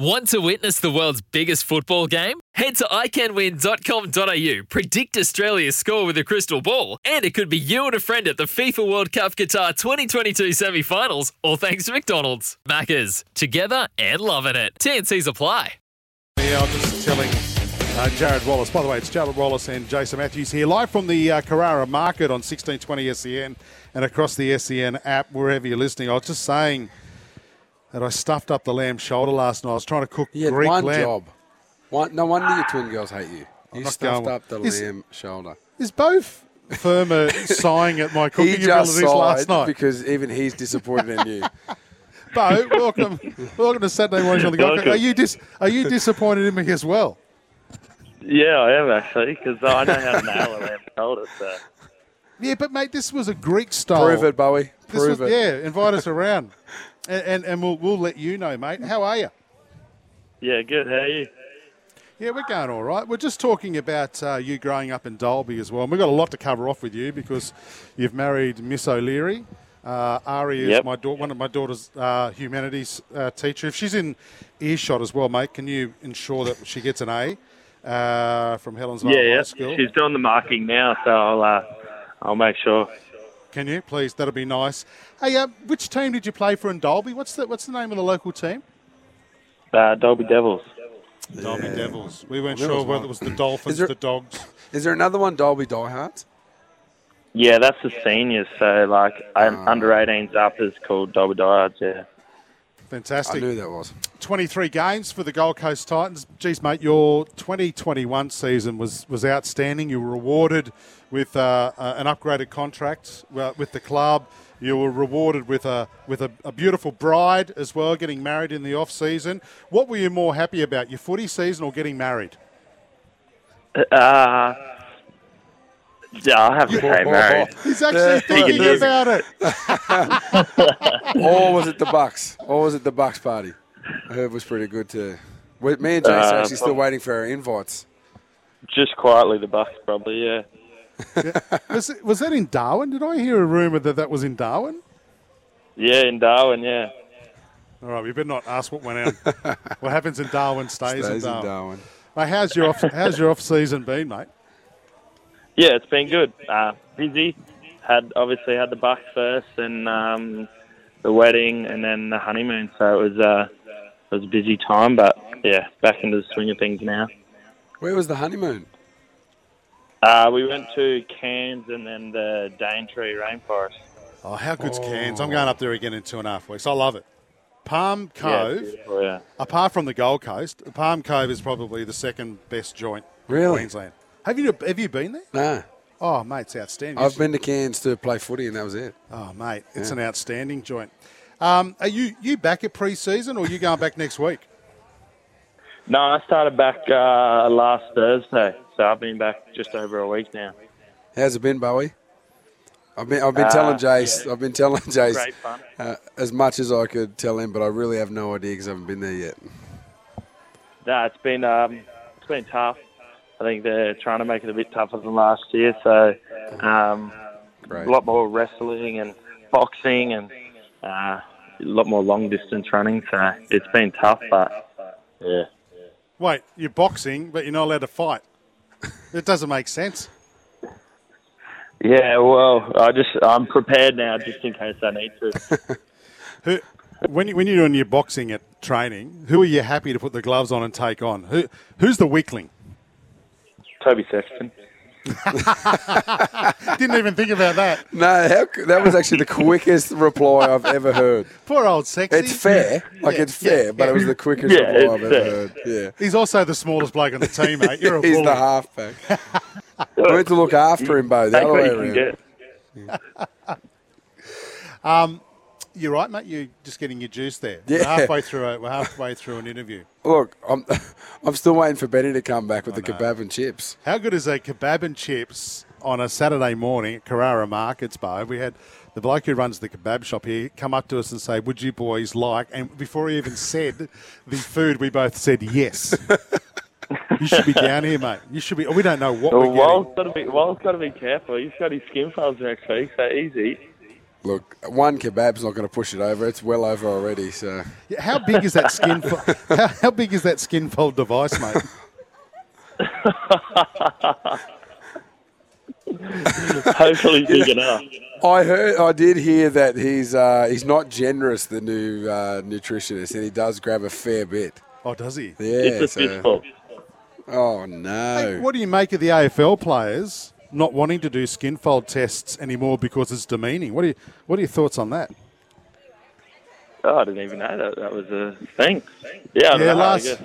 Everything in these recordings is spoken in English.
Want to witness the world's biggest football game? Head to iCanWin.com.au, predict Australia's score with a crystal ball, and it could be you and a friend at the FIFA World Cup Qatar 2022 semi finals, all thanks to McDonald's. Maccas, together and loving it. TNC's apply. Yeah, I'm just telling uh, Jarrod Wallace. By the way, it's Jarrod Wallace and Jason Matthews here, live from the uh, Carrara Market on 1620 SEN and across the SEN app, wherever you're listening. I was just saying that I stuffed up the lamb shoulder last night. I was trying to cook You had Greek one lamb. job. One, no wonder your twin girls hate you. You not stuffed up the Is- lamb shoulder. Is both Fermor sighing at my He cooking just abilities last sighed night? because even he's disappointed in you. Bo, welcome, welcome to Saturday mornings on the Gold Welcome. Are you dis- Are you disappointed in me as well? Yeah, I am actually because I know how to nail a lamb shoulder. So Yeah, but mate, this was a Greek style. Prove it, Bowie. This Prove was, it. Yeah, invite us around, and, and and we'll we'll let you know, mate. How are you? yeah, good. How are you? Yeah, we're going all right. We're just talking about uh, you growing up in Dalby as well. And we've got a lot to cover off with you because you've married Miss O'Leary. Uh, Ari is Yep. my da- one of my daughter's uh, humanities uh, teacher. If she's in earshot as well, mate, can you ensure that she gets an A uh, from Helen's Yeah, High yeah. School? She's doing the marking now, so I'll uh, I'll make sure. Can you please? That'll be nice. Hey, uh, which team did you play for in Dalby? What's the What's the name of the local team? Uh, Dalby Devils. Dalby Devils. We weren't There sure whether it was the Dolphins, there- the Dogs. Is there another one, Dalby Diehards? Yeah, that's the seniors. So like un Ah. under 18s up is called Dalby Diehards. Yeah. Fantastic. I knew that was. 23 games for the Gold Coast Titans. Geez, mate, your 2021 season was, was outstanding. You were rewarded with uh, uh, an upgraded contract uh, with the club. You were rewarded with a with a, a beautiful bride as well, getting married in the off season. What were you more happy about, your footy season or getting married? Uh, yeah, I have to say married. He's actually thinking about it. or was it the Bucks? Or was it the Bucks party? I heard was pretty good too. We- Me and Jason are Uh, actually still waiting for our invites. Just quietly, the Bucks probably. Yeah. Was, it, was that in Darwin? Did I hear a rumour that that was in Darwin? Yeah, in Darwin. Yeah. All right, we better not ask what went on. what happens in Darwin stays, Stays in in Darwin. Darwin. Mate, how's your off, how's your off season been, mate? Yeah, it's been good. Uh, busy. Had obviously had the Bucks first, and um, the wedding, and then the honeymoon. So it was uh, it was a busy time, but yeah, back into the swing of things now. Where was the honeymoon? Uh, we went to Cairns and then the Daintree Rainforest. Oh, how good's Cairns? I'm going up there again in two and a half weeks. I love it. Palm Cove, it's beautiful, yeah. apart from the Gold Coast, Palm Cove is probably the second best joint in Queensland. Have you have you been there? Nah. Oh, mate, it's outstanding. I've been to Cairns to play footy, and that was it. Oh, mate, it's an outstanding joint. Um, are you you back at pre-season or are you going back next week? No, I started back uh, last Thursday, so I've been back just over a week now. How's it been, Bowie? I've been I've been Uh, telling Jace I've been telling Jace uh, as much as I could tell him, but I really have no idea because I haven't been there yet. No, it's been um, it's been tough. I think they're trying to make it a bit tougher than last year. So um, a lot more wrestling and boxing and uh, a lot more long distance running. So it's been tough, but yeah. Wait, you're boxing, but you're not allowed to fight. It doesn't make sense. Yeah, well, I just I'm prepared now, just in case I need to. Who, when, you, when you're doing your boxing at training, who are you happy to put the gloves on and take on? Who, who's the weakling? Toby Sexton. Didn't even think about that. No, how, that was actually the quickest reply I've ever heard. Poor old sexy. It's fair, like Yeah, it's fair, yeah, but yeah. it was the quickest Yeah, reply I've ever fair. heard. Yeah, He's also the smallest bloke on the team, mate. You're a he's bully. the halfback. we went to look after him, Bo. The other what way you can around. get. Um, You're right, mate. You're just getting your juice there. Yeah. We're halfway through. A, we're halfway through an interview. Look, I'm, I'm still waiting for Betty to come back with the know. kebab and chips. How good is a kebab and chips on a Saturday morning at Carrara Markets Bar? We had the bloke who runs the kebab shop here come up to us and say, "Would you boys like?" And before he even said the food, we both said yes. you should be down here, mate. You should be. We don't know what Well, we're Walt's getting. got to be Walt's got to be careful. He's got his skin folds next week, so easy. Look, one kebab's not going to push it over. It's well over already. So Yeah, How big is that skin? Fo- how, how big is that skin fold device, mate? Hopefully big enough. I heard, I did hear that he's uh, he's not generous, the new uh, nutritionist, and he does grab a fair bit. Oh, does he? Yeah. It's a so- fistful. oh no. Hey, what do you make of the AFL players not wanting to do skin fold tests anymore because it's demeaning? What are you, What are your thoughts on that? Oh, I didn't even know that that was a thing. Yeah, Yeah, last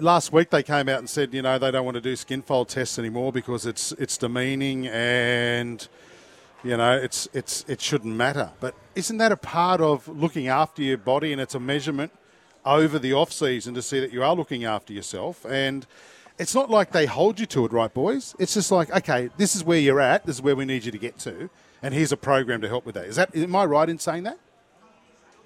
last week they came out and said, you know, they don't want to do skin fold tests anymore because it's it's demeaning and you know it's it's it shouldn't matter. But isn't that a part of looking after your body and it's a measurement over the off season to see that you are looking after yourself and it's not like they hold you to it, right, boys? It's just like, okay, this is where you're at, this is where we need you to get to, and here's a program to help with that. Is that am I right in saying that?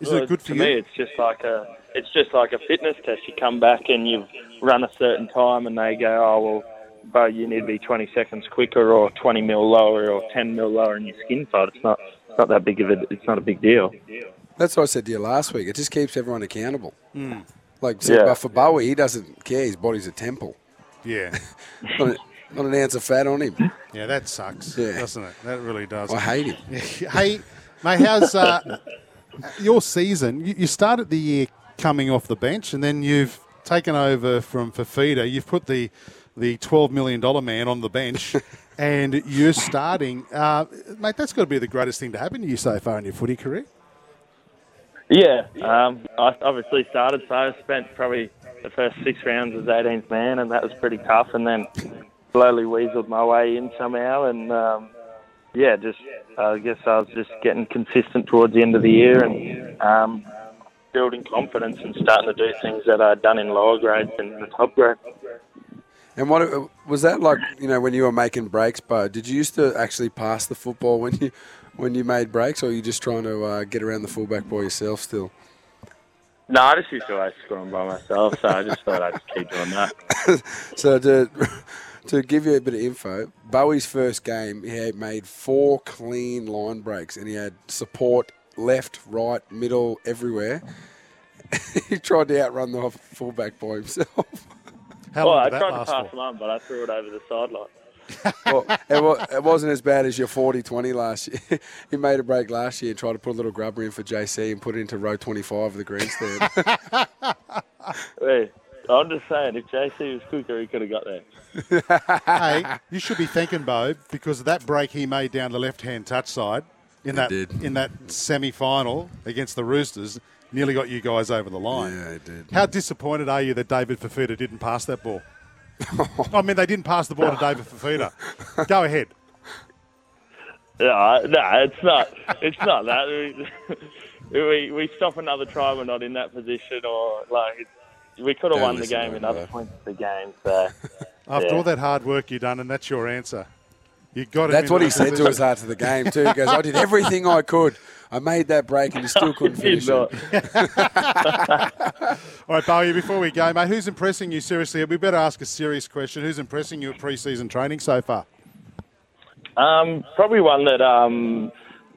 Is Well, it good for to you? me, it's just like a it's just like a fitness test. You come back and you've run a certain time, and they go, "Oh well, but you need to be 20 seconds quicker, or 20 mil lower, or 10 mil lower in your skin fold." It's not it's not that big of a it's not a big deal. That's what I said to you last week. It just keeps everyone accountable. Hmm. Like, so, Yeah. but for Bowie, he doesn't care. His body's a temple. Yeah. Not, a, not an ounce of fat on him. Yeah, that sucks, Yeah. doesn't it? That really does. I hate him. hey, mate, how's uh, your season? You, you started the year coming off the bench, and then you've taken over from Fifita. You've put the the twelve million dollar man on the bench, and you're starting, uh, mate. That's got to be the greatest thing to happen to you so far in your footy career. Yeah, um, I obviously started, so I spent probably the first six rounds as 18th man, and that was pretty tough. And then slowly weaseled my way in somehow, and um, yeah, just I guess I was just getting consistent towards the end of the year and um, building confidence and starting to do things that I'd done in lower grades and the top grade. And what was that like? You know, when you were making breaks, Bo? Did you used to actually pass the football when you when you made breaks, or are you just trying to uh, get around the fullback by yourself still? No, I just used to always score them by myself, so I just thought I'd just keep doing that. So to to give you a bit of info, Bowie's first game, he had made four clean line breaks, and he had support left, right, middle, everywhere. he tried to outrun the fullback by himself. How Well, long I that tried to pass for? them on, but I threw it over the sideline. Well, it, wa- it wasn't as bad as your 40-20 last year. he made a break last year and tried to put a little grubber in for JC and put it into row 25 of the grandstand. Hey, I'm just saying, if JC was quicker, he could have got there. hey, you should be thanking Bo because of that break he made down the left-hand touch side in that did. in that semi-final against the Roosters. Nearly got you guys over the line. yeah, it did. How disappointed are you that David Fifita didn't pass that ball? I mean, they didn't pass the ball to David Fifita. Go ahead. Yeah, no, it's not. It's not that. We, we we stop another try. We're not in that position, or like we could have Don't won the game in other points of the game. So After Yeah. all that hard work you've done, and that's your answer. You got him That's what he said to us after the game too. He goes, "I did everything I could. I made that break, and he still couldn't finish it." All right, Bowie, before we go, mate, who's impressing you seriously? We better ask a serious question. Who's impressing you at pre-season training so far? Um, probably one that um,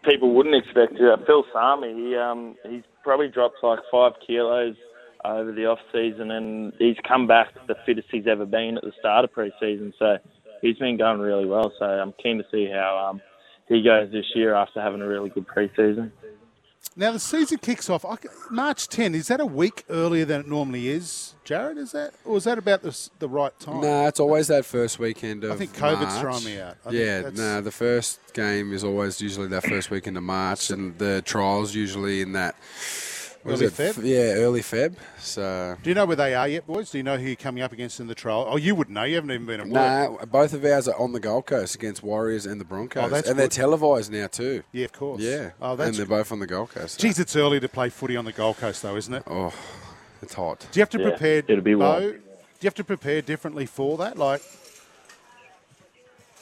people wouldn't expect. Uh, Phil Sami, he, um, he's probably dropped like five kilos over the off season, and he's come back the fittest he's ever been at the start of pre-season. So he's been going really well. So I'm keen to see how um, he goes this year after having a really good pre-season. Now the season kicks off I March 10. Is that a week earlier than it normally is, Jared? Is that, or is that about the, the right time? No, it's always that first weekend of I think COVID's March. thrown me out. I yeah, no, the first game is always usually that first weekend of March, and the trials usually in that Early it Feb? Yeah, early Feb. So Do you know where they are yet, boys? Do you know who you're coming up against in the trial? Oh, you wouldn't know. You haven't even been at work. Nah, both of ours are on the Gold Coast against Warriors and the Broncos, Oh, that's and they're televised now too. Yeah, of course. Yeah, Oh, and they're both on the Gold Coast. Geez, it's early to play footy on the Gold Coast, though, isn't it? Oh, it's hot. Do you have to Yeah, prepare? it'll be warm. Bo, do you have to prepare differently for that? Like,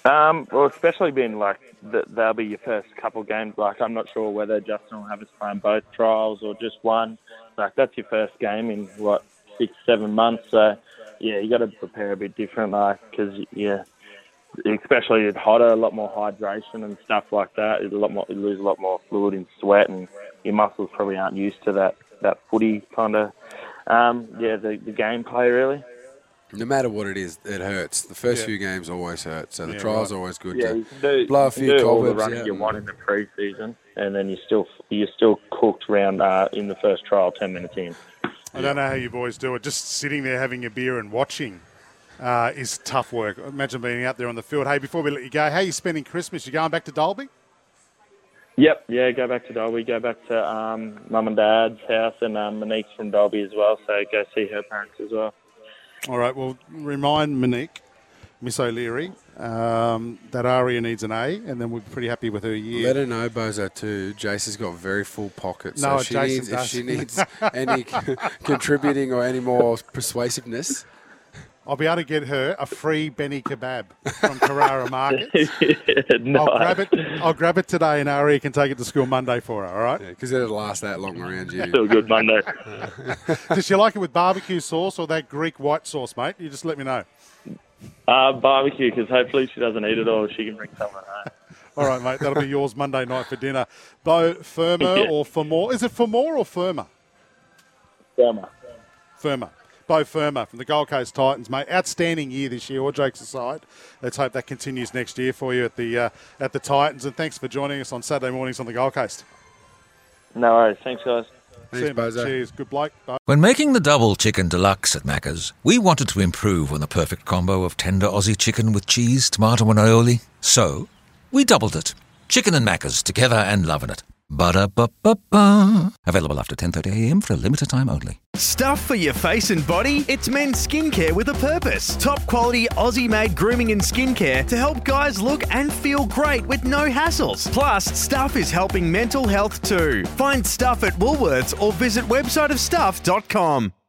Um, well, especially being like that, they'll be your first couple games. Like I'm not sure whether Justin will have us playing both trials or just one. Like that's your first game in what six, seven months. So yeah, you got to prepare a bit different, like because yeah, especially it's hotter, a lot more hydration and stuff like that. It's a lot more, you lose a lot more fluid in sweat, and your muscles probably aren't used to that that footy kind of. Um, yeah, the, the gameplay really. No matter what it is, it hurts. The first Yeah. few games always hurt, so the Yeah, trials right. are always good. Yeah, to you can do, blow a you can few do all the cobwebs running you want in the pre-season, and then you still you're still cooked round uh, in the first trial, ten minutes in. I don't know how you boys do it. Just sitting there having a beer and watching uh, is tough work. Imagine being out there on the field. Hey, before we let you go, how are you spending Christmas? You going back to Dalby? Yep, yeah, go back to Dalby, go back to um, mum and dad's house, and um, Monique's from Dalby as well, so go see her parents as well. All right. Well, remind Monique, Miss O'Leary, um, that Aria needs an A, and then we're pretty happy with her year. Let her know, Bozo, too. Jace has got very full pockets. No, so she Jason needs, if she needs any contributing or any more persuasiveness, I'll be able to get her a free Benny kebab from Carrara Market. no, I'll grab it. I'll grab it today, and Aria can take it to school Monday for her. All right. because it'll last that long around you. Still good Monday. Does she like it with barbecue sauce or that Greek white sauce, mate? You just let me know. Uh, barbecue, because hopefully she doesn't eat it all. She can bring some at home. All right, mate. That'll be yours Monday night for dinner. Beau Fermor Yeah. or for more? Is it for more or Firma? Firma. Firma. Beau Fermor from the Gold Coast Titans, mate. Outstanding year this year. All jokes aside, let's hope that continues next year for you at the uh, at the Titans. And thanks for joining us on Saturday mornings on the Gold Coast. No worries. Thanks, guys. See you, Cheers. Good bloke. Bye. When making the double chicken deluxe at Macca's, we wanted to improve on the perfect combo of tender Aussie chicken with cheese, tomato, and aioli. So, we doubled it. Chicken and Macca's together and loving it. Ba-da-ba-ba-ba. Available after 10.30am for a limited time only. Stuff for your face and body? It's men's skincare with a purpose. Top quality Aussie made grooming and skincare to help guys look and feel great with no hassles. Plus, Stuff is helping mental health too. Find Stuff at Woolworths or visit websiteofstuff.com.